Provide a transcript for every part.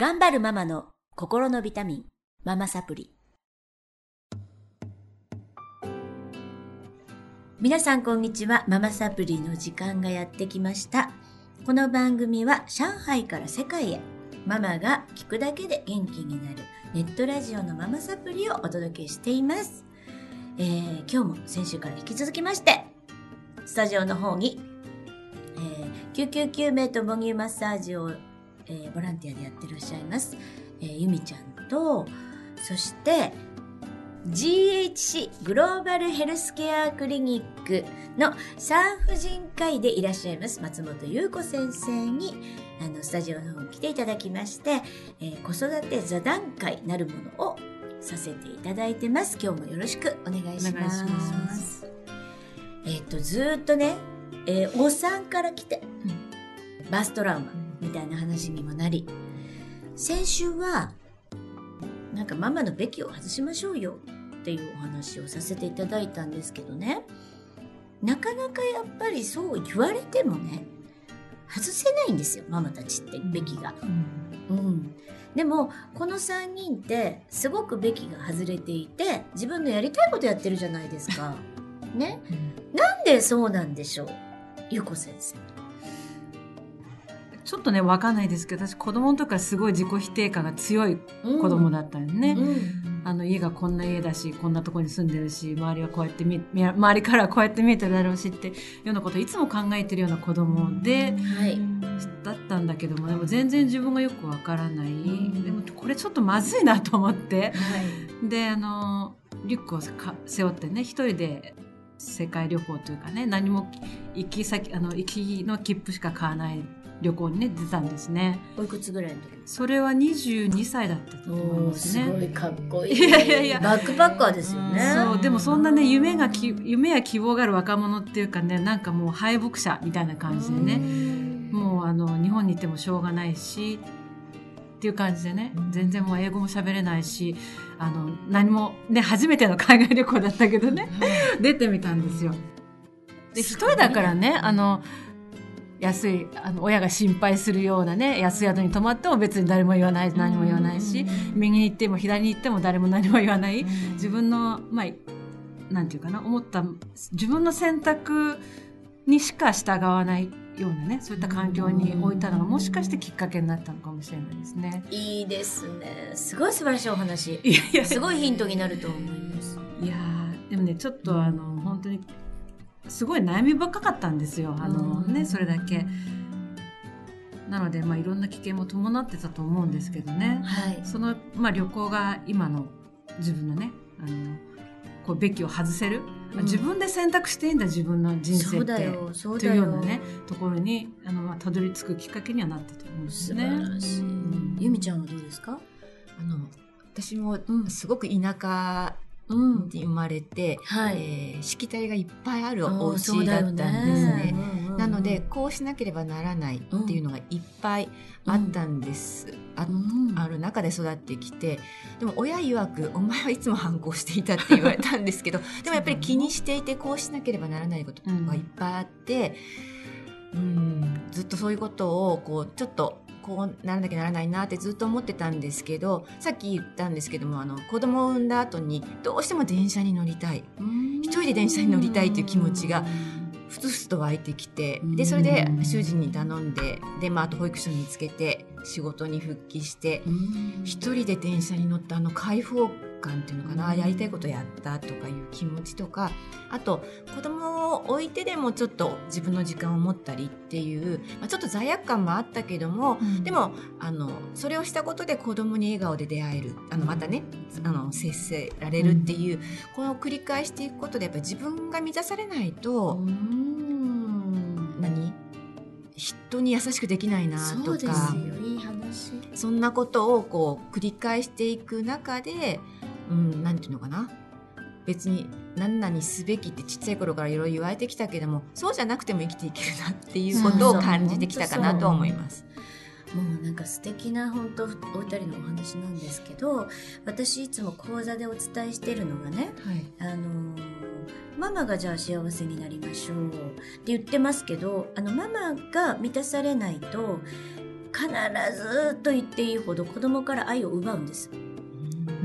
頑張るママの心のビタミン、ママサプリ。皆さんこんにちは。ママサプリの時間がやってきました。この番組は上海から世界へ、ママが聞くだけで元気になるネットラジオのママサプリをお届けしています。えー今日も先週から引き続きまして、スタジオの方に、えー救急救命と母乳マッサージを、えーボランティアでやってらっしゃいます、えーゆみちゃんと、そして、GHC グローバルヘルスケアクリニックの産婦人科医でいらっしゃいます松本優子先生にあのスタジオの方に来ていただきまして、えー子育て座談会なるものをさせていただいてます。今日もよろしくお願いします。えっ、とずーっとね、えーお産から来て、バストラウマみたいな話にもなり先週はなんかママのべきを外しましょうよっていうお話をさせていただいたんですけどねなかなかやっぱりそう言われてもね外せないんですよママたちってべきが。うん、でもこの3人ってすごくべきが外れていて自分のやりたいことやってるじゃないですか。ねなんでそうなんでしょうゆうこ先生。ちょっとねわかんないですけど私子供の時からすごい自己否定感が強いうん。子供だったんよね、うん。あの家がこんな家だしこんなとこに住んでるし周りはこうやって見見周りからはこうやって見えてるだろうしっていうようなことをいつも考えてるような子供ではい。だったんだけどもでも全然自分がよくわからない、でもこれちょっとまずいなと思って。はい。であのリュックをか背負ってね一人で世界旅行というかね何も行き先あの行きの切符しか買わない旅行にね出たんですねおいくつぐらいの時それは22歳だったと思いますねごいかっこいい。いやいやいやバックパッカーですよね。そうでもそんなね夢がき夢や希望がある若者っていうかねなんかもう敗北者みたいな感じでねもうあの日本に行ってもしょうがないしっていう感じでね全然もう英語も喋れないしあの何もね初めての海外旅行だったけどね出てみたんですよ。で一人だからねあの安いあの親が心配するようなね安宿に泊まっても別に誰も言わない何も言わないし右に行っても左に行っても誰も何も言わない自分のまあなんていうかな思った自分の選択にしか従わないようなねそういった環境に置いたのがもしかしてきっかけになったのかもしれないですね。いいですね。すごい素晴らしいお話。いやいやすごいヒントになると思います。いやーでもねちょっとあの本当にすごい悩み深かったんですよあのねそれだけ。なのでまあいろんな危険も伴ってたと思うんですけどね。はい。その、まあ、旅行が今の自分のねあのこうべきを外せる、うん自分で選択していいんだ自分の人生ってだよ、そうとだよ。いうようなねところにあの、まあ、たどり着くきっかけにはなったと思うんです素ね。晴らしいうん。ゆみちゃんはどうですか？あの私もうんすごく田舎うん。に生まれて、はい。えーしきたりがいっぱいあるお家だったんですね。うんうんうんなので、こうしなければならないっていうのがいっぱいあったんです。あうんある中で育ってきてでも親曰く「お前はいつも反抗していた」って言われたんですけど でもやっぱり気にしていてこうしなければならないことがいっぱいあって、うん、ずっとそういうことをこうちょっとこうならなきゃならないなってずっと思ってたんですけどさっき言ったんですけどもあの子供を産んだ後にどうしても電車に乗りたい。うん。一人で電車に乗りたいっていう気持ちがふつふつと湧いてきてうん。でそれで主人に頼んでで、まあ、あと保育所につけて仕事に復帰してうん。一人で電車に乗ったあの開放感っていうのかな、うん。やりたいことやったとかいう気持ちとかあと子供を置いてでもちょっと自分の時間を持ったりっていう、まあ、ちょっと罪悪感もあったけども、でもあのそれをしたことで子供に笑顔で出会えるあのまたねあの接せられるっていう、この繰り返していくことでやっぱり自分が満たされないと、うん。何？人に優しくできないなとかそんなことをこう繰り返していく中で、うん、なんていうのかな？別に何々すべきってちっちゃい頃からいろいろ言われてきたけどもそうじゃなくても生きていけるなっていうことを感じてきたかなと思います。もうなんか素敵な本当お二人のお話なんですけど私いつも講座でお伝えしてるのがねはいあのーママがじゃあ幸せになりましょうって言ってますけどあのママが満たされないと必ずと言っていいほど子供から愛を奪うんです。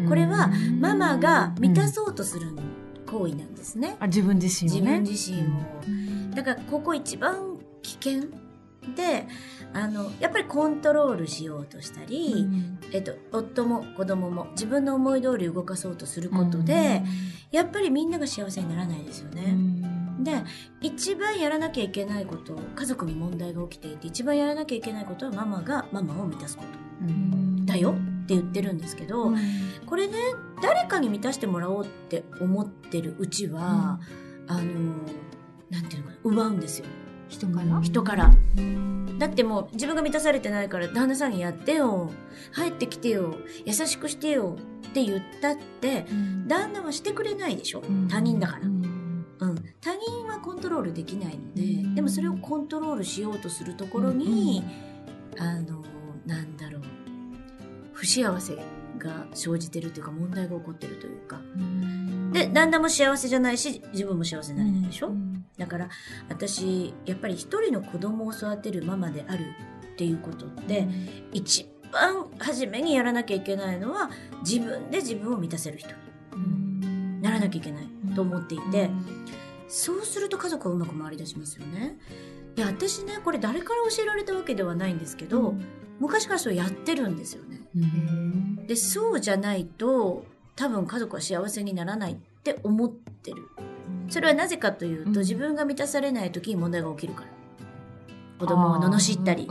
これはママが満たそうとする行為なんですね。あ自分自身を自ね分自身を。だからここ一番危険で、あの、やっぱりコントロールしようとしたり、えっと、夫も子供も自分の思い通り動かそうとすることで、やっぱりみんなが幸せにならないですよね。で、一番やらなきゃいけないこと、家族に問題が起きていて、一番やらなきゃいけないことはママがママを満たすこと。だよって言ってるんですけど、これね、誰かに満たしてもらおうって思ってるうちは、あの、なんていうのかな、奪うんですよ。人から？人から。だってもう自分が満たされてないから旦那さんにやってよ。入ってきてよ。優しくしてよ。って言ったって、旦那はしてくれないでしょ？他人だから。うん。他人はコントロールできないので、うんでもそれをコントロールしようとするところに、あの、なんだろう。不幸せが生じてるというか問題が起こってるというか。で、旦那も幸せじゃないし、自分も幸せになれないでしょ、だから私やっぱり一人の子供を育てるママであるっていうことって、一番初めにやらなきゃいけないのは自分で自分を満たせる人にならなきゃいけないと思っていて、そうすると家族はうまく回り出しますよね。で私ねこれ誰から教えられたわけではないんですけど、昔からそれやってるんですよね。でそうじゃないと多分家族は幸せにならないって思ってる。それはなぜかというと、うん。自分が満たされない時に問題が起きるから。子供を罵ったり、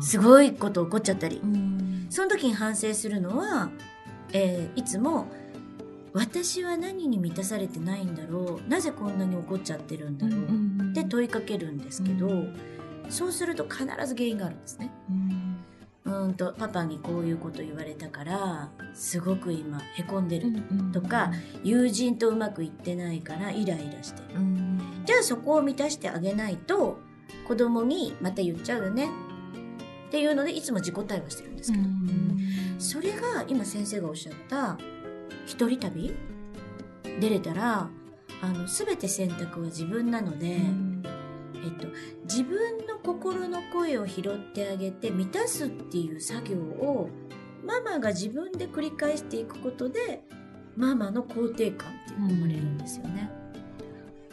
すごいこと起こっちゃったり。う。ん。その時に反省するのは、えーいつも、私は何に満たされてないんだろう。なぜこんなに怒っちゃってるんだろう、って問いかけるんですけど、うそうすると必ず原因があるんですね。うーんと、パパにこういうこと言われたから、すごく今、へこんでる。とか友人とうまくいってないからイライラしてる。うんじゃあそこを満たしてあげないと、子供にまた言っちゃうよね。っていうので、いつも自己対話してるんですけど。それが今先生がおっしゃった、一人旅？出れたら、あの、すべて選択は自分なので、えっと、自分の心の声を拾ってあげて満たすっていう作業をママが自分で繰り返していくことでママの肯定感っていうのが生まれるんですよね。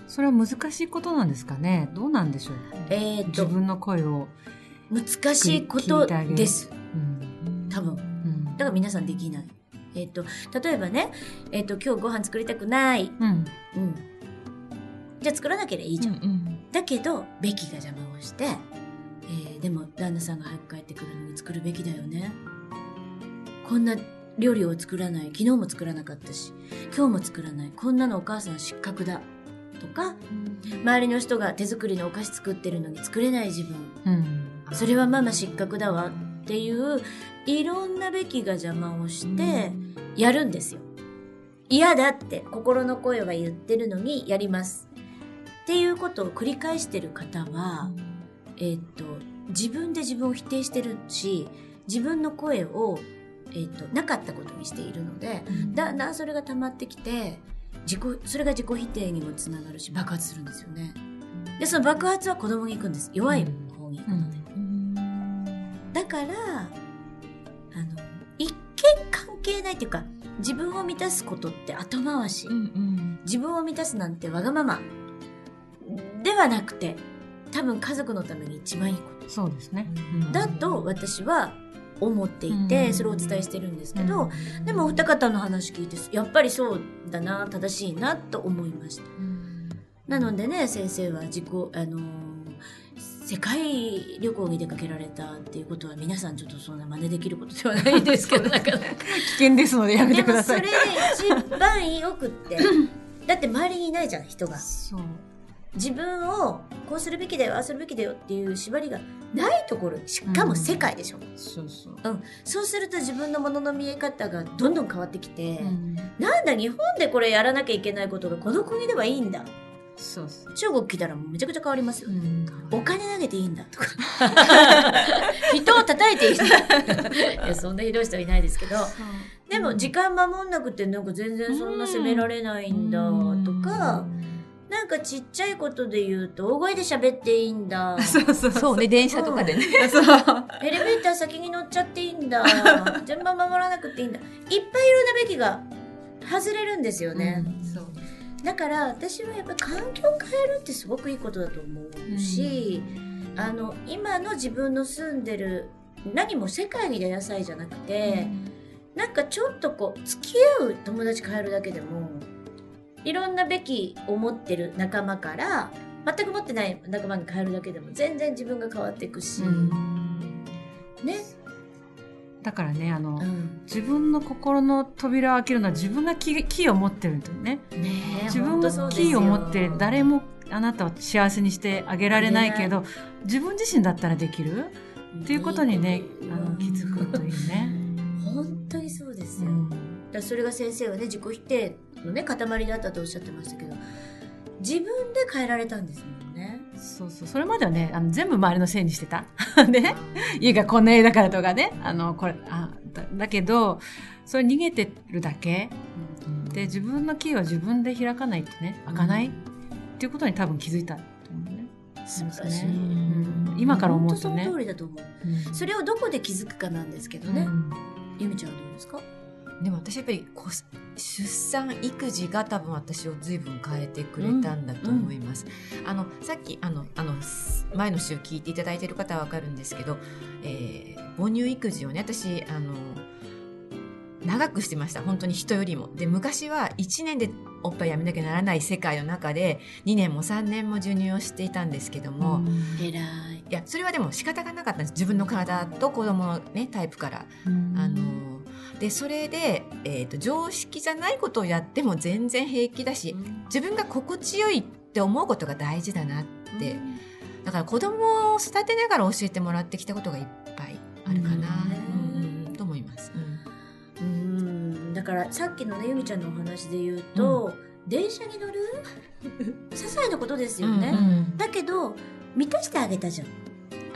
それは難しいことなんですかね？どうなんでしょう？えー自分の声を、難しいことですうん多分。うんだから皆さんできない。えーっと例えばね、えーっと今日ご飯作りたくない。うんうん。じゃあ作らなければいいじゃん。うんだけどベキが邪魔をして、えーでも旦那さんが早く帰ってくるのに作るべきだよね。こんな料理を作らない昨日も作らなかったし今日も作らないこんなのお母さん失格だとか周りの人が手作りのお菓子作ってるのに作れない自分。うん。それはママ失格だわっていういろんなべきが邪魔をしてやるんですよ。嫌だって心の声は言ってるのにやります。っていうことを繰り返してる方は、えーっと自分で自分を否定してるし自分の声を、えーっとなかったことにしているのでだん。だんそれが溜まってきて自己それが自己否定にもつながるし爆発するんですよね。でその爆発は子供に行くんです。弱い方に行くので、だからあの一見関係ないっていうか自分を満たすことって後回し、自分を満たすなんてわがままではなくて多分家族のために一番いいこと。そうですね。だと私は思っていて、うん。それをお伝えしてるんですけど、でもお二方の話聞いてやっぱりそうだな正しいなと思いました。なのでね先生は自己あのー世界旅行に出かけられたっていうことは皆さんちょっとそんな真似できることではないですけどなかなか。危険ですのでやめてでもください。それ一番よくって。だって周りにいないじゃん人が。そう。自分をこうするべきだよああするべきだよっていう縛りがないところしかも世界でしょ、そうそう。そうすると自分のものの見え方がどんどん変わってきて、うん。なんだ日本でこれやらなきゃいけないことがこの国ではいいんだ。そうそう。中国来たらめちゃくちゃ変わりますよ、うん。お金投げていいんだとか。人を叩いていいんだ。いやそんなひどい人はいないですけど。でも時間守んなくてなんか全然そんな責められないんだとか、なんかちっちゃいことで言うと大声で喋っていいんだ。そうそうそう。ね、電車とかでね。そう。エレベーター先に乗っちゃっていいんだ。順番守らなくていいんだ。いっぱいいろんなべきが外れるんですよね、そう。だから私はやっぱり環境を変えるってすごくいいことだと思うし、あの今の自分の住んでる何も世界に出なさいじゃなくて、なんかちょっとこう付き合う友達変えるだけでもいろんなべきを持ってる仲間から全く持ってない仲間に変えるだけでも全然自分が変わっていくし、ね、だからね、あの、うん、自分の心の扉を開けるのは自分がキキーを持ってるとね。ねえ自分がキーを持って誰もあなたを幸せにしてあげられないけど、自分自身だったらできる？っていうことにね、あの気づくといいね。本当にそうですよ、うん。だそれが先生はね自己否定のね塊だったとおっしゃってましたけど自分で変えられたんですもんね。そうそう。それまではね、あの全部周りのせいにしてた。ね。家がこんな家だからとかね。あの、これ、あ、だだけど、それ逃げてるだけ。で、自分のキーは自分で開かないとね、開かない、っていうことに多分気づいたと思うね。素晴らしい、ね。うん。今から思うとね。その通りだと思う。それをどこで気づくかなんですけどね、うん。ゆみちゃんはどうですか？でも私やっぱり出産育児が多分私を随分変えてくれたんだと思います。あのさっきあのあの前の週聞いていただいている方はわかるんですけど、えー母乳育児をね私あの長くしてました本当に人よりも。で昔は1年でおっぱいやめなきゃならない世界の中で2年も3年も授乳をしていたんですけども、偉いいやそれはでも仕方がなかったんです自分の体と子供のねタイプから。うんあのでそれで、えー、と常識じゃないことをやっても全然平気だし自分が心地よいって思うことが大事だなって。だから子供を育てながら教えてもらってきたことがいっぱいあるかな、うん。うん。うんと思います。うん。だからさっきのねゆみちゃんのお話で言うと、電車に乗る？些細なことですよね、うんうん。だけど満たしてあげたじゃん。あ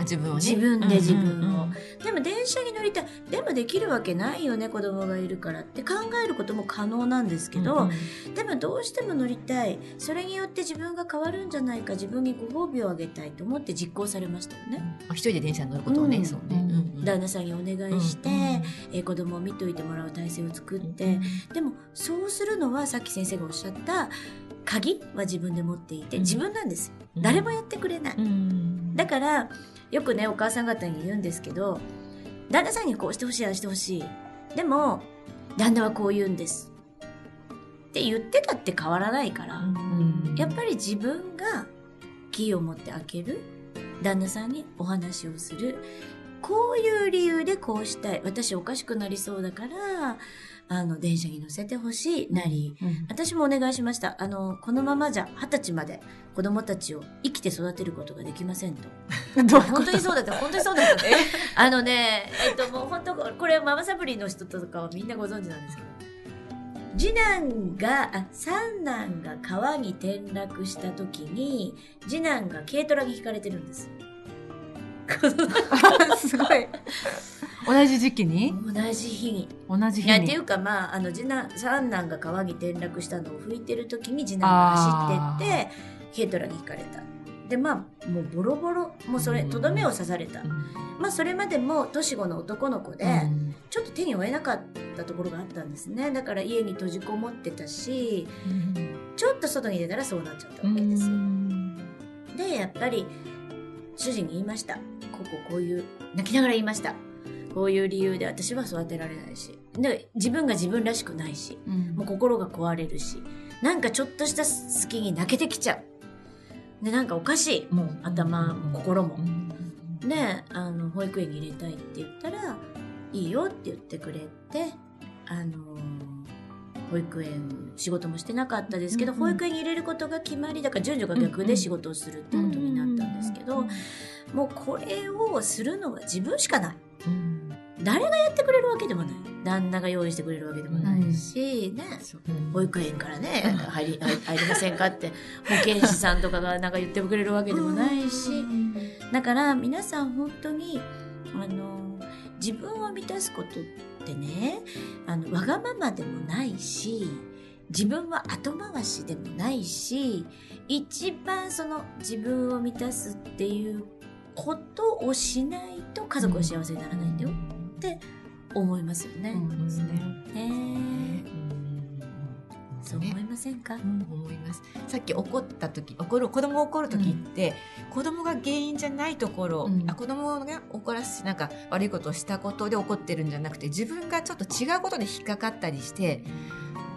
自分をね。自分で自分を。うんうんうんでも電車に乗りたい。でもできるわけないよね子供がいるからって。考えることも可能なんですけど、うんうん。でもどうしても乗りたい。それによって自分が変わるんじゃないか。自分にご褒美をあげたいと思って実行されましたよね。あ一人で電車に乗ることをね、うん。そうね、うんうん旦那さんにお願いして、うんうんえー子供を見といてもらう体制を作って、でもそうするのはさっき先生がおっしゃった鍵は自分で持っていてうん。自分なんですよ、うん。誰もやってくれない、うん。だからよくねお母さん方に言うんですけど旦那さんにこうしてほしいああしてほしい。でも旦那はこう言うんです。って言ってたって変わらないから、うん。やっぱり自分がキーを持って開ける旦那さんにお話をするこういう理由でこうしたい私おかしくなりそうだからあの電車に乗せてほしいなりうん。私もお願いしました。あのこのままじゃ二十歳まで子供たちを生きて育てることができませんと 本当にそうだった。本当にそうだったね。あのねえっともう本当これママサプリの人とかはみんなご存知なんですけど。次男があ三男が川に転落した時に次男が軽トラにひかれてるんです。すごい。同じ時期に？同じ日に。同じ日に。っていうかまああの次男三男が川に転落したのを拭いてる時に次男が走ってって軽トラにひかれたでまあもうボロボロもうそれとどめを刺された、まあそれまでも年子の男の子で、うん。ちょっと手に負えなかったところがあったんですね。だから家に閉じこもってたしちょっと外に出たらそうなっちゃったわけですよ、でやっぱり主人に言いました。こここういう泣きながら言いました。こういう理由で私は育てられないし。で自分が自分らしくないし。うん。もう心が壊れるし。なんかちょっとした隙に泣けてきちゃうでなんかおかしい。もう頭も心も。であの保育園に入れたいって言ったらいいよって言ってくれてあの保育園仕事もしてなかったですけど、うん保育園に入れることが決まりだから順序が逆で仕事をするってことになったんですけど、もうこれをするのは自分しかない。誰がやってくれるわけでもない旦那が用意してくれるわけでもないし、ね。保育園からね入り入入りませんかって保健師さんとかがなんか言ってくれるわけでもないし、だから皆さん本当にあの自分を満たすことってねあのわがままでもないし自分は後回しでもないし一番その自分を満たすっていうことをしないと家族は幸せにならないんだよって思いますよね。思いますね。ね。そう思いませんか、うん、思います。さっき怒った時怒る子供が怒る時って、子供が原因じゃないところ、うん。あ子供が怒らすなんか悪いことをしたことで怒ってるんじゃなくて自分がちょっと違うことで引っかかったりして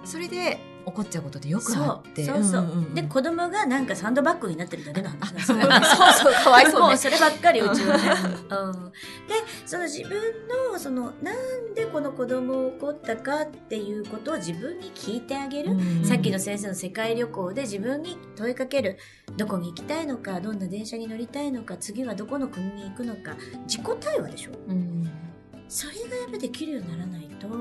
それで怒っちゃうことってよくあって。そうそう、んんん。で子供がなんかサンドバッグになってるだけの話なんですよ。そうそうかわいそうね。もうそればっかりうちはね。うん、でその自分のそのなんでこの子供を怒ったかっていうことを自分に聞いてあげる。うんさっきの先生の世界旅行で自分に問いかける。どこに行きたいのかどんな電車に乗りたいのか次はどこの国に行くのか。自己対話でしょ？うんそれがやっぱできるようにならないとう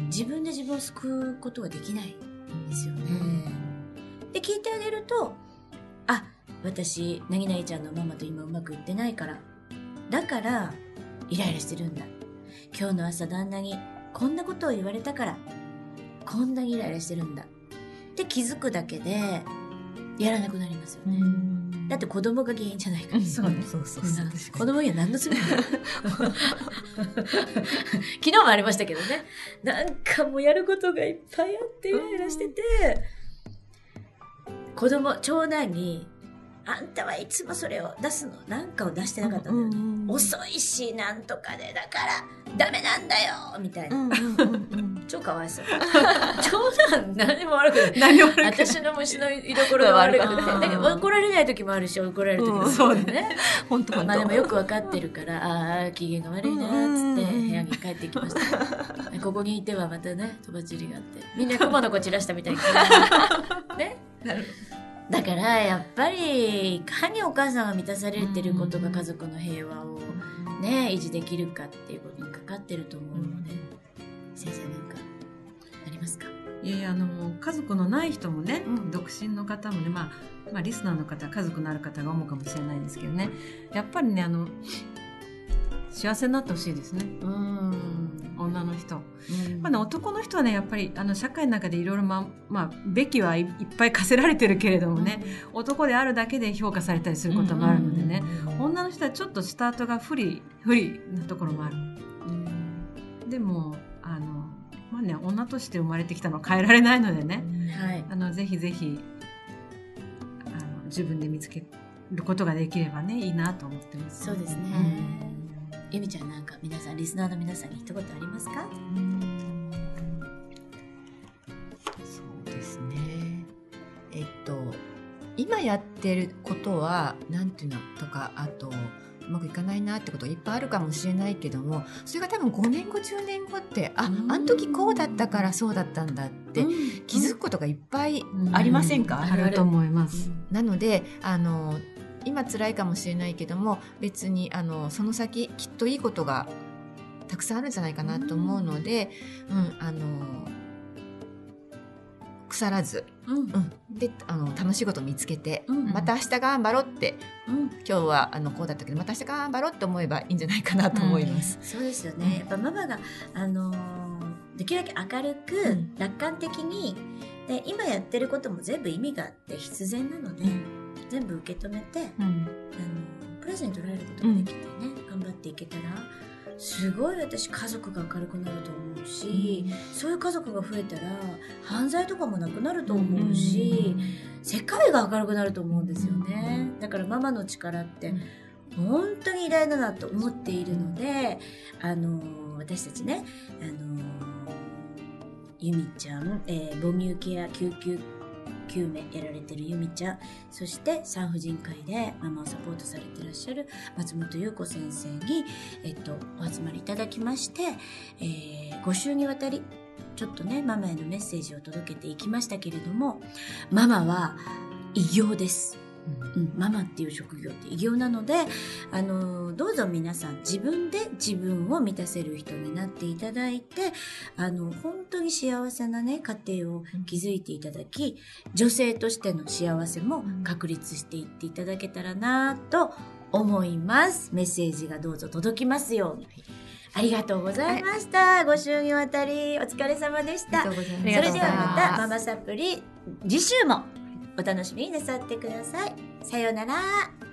ん。自分で自分を救うことはできないですよね。で聞いてあげるとあ私なぎなぎちゃんのママと今うまくいってないからだからイライラしてるんだ。今日の朝旦那にこんなことを言われたからこんなにイライラしてるんだ。って気づくだけでやらなくなりますよね、だって子供が原因じゃないから、そうね。そうそうそう。子供には何の罪もない。昨日もありましたけどね。なんかもうやることがいっぱいあってイライラしてて、子供長男に「あんたはいつもそれを出すの？なんかを出してなかったんだよね、遅いしなんとかで。だからダメなんだよ」みたいな、うんうんうんうん超かわいそう。長男何も悪くない。何も悪くない。私の虫の居所が悪くてだけど怒られない時もあるし怒られる時もあるし、そうね。本当本当。まあでもよくわかってるから、ああ、機嫌が悪いなーっつって部屋に帰ってきました。ここにいてはまたね、とばちりがあって。みんな 雲の子散らしたみたいに。ね。なるだから、やっぱり、いかにお母さんが満たされてることが家族の平和をね、維持できるかっていうことにかかってると思うので、先生なんか、ありますか？いやいやあの家族のない人もね、うん。独身の方もね、まあ、まあリスナーの方家族のある方が思うかもしれないですけどね。やっぱりねあの幸せになってほしいですね。うん。女の人、まあね、男の人はねやっぱりあの社会の中でいろいろままあべきはいいっぱい課せられてるけれどもね、男であるだけで評価されたりすることもあるのでね、女の人はちょっとスタートが不利不利なところもある。でもあのまあね女として生まれてきたのは変えられないのでね、はい。あのぜひぜひあの自分で見つけることができればねいいなと思ってます。そうですね。ゆみちゃんなんか皆さん、リスナーの皆さんに一言ありますか？そうですね。えっと、今やってることは、なんていうのとか、あと、うまくいかないなってことがいっぱいあるかもしれないけども、それが多分5年後、10年後って、あ、うん。あの時こうだったからそうだったんだって気づくことがいっぱいありませんか、あると思います。なので、あの、今辛いかもしれないけども、別に、あの、その先、きっといいことがたくさんあるんじゃないかなと思うので、うん、あの、腐らず、うん。うん、であの楽しいことを見つけて、うん。また明日頑張ろうって。うん。今日はあのこうだったけどまた明日頑張ろうって思えばいいんじゃないかなと思います。そうですよね。やっぱママが、あのーできるだけ明るく、うん。楽観的にで、今やってることも全部意味があって必然なので、全部受け止めて、うん。あのプレゼントられることができてね、頑張っていけたら、すごい私家族が明るくなると思うし、そういう家族が増えたら犯罪とかもなくなると思うし、世界が明るくなると思うんですよね。だからママの力って本当に偉大だなと思っているので、あのー私たちね、あのーゆみちゃん、えー母乳ケア救急9名やられてるゆみちゃん、そして産婦人科医でママをサポートされてらっしゃる松本優子先生に、えっと、お集まりいただきまして、え5週にわたり、ちょっとね、ママへのメッセージを届けていきましたけれども、ママは異業です。うん、ママっていう職業って異業なのであのどうぞ皆さん自分で自分を満たせる人になっていただいてあの本当に幸せな、ね、家庭を築いていただき女性としての幸せも確立していっていただけたらなと思います。メッセージがどうぞ届きますように。ありがとうございました。ご祝儀渡り、お疲れ様でした。それではまた、ママサプリ、次週も。お楽しみになさってください。さようなら。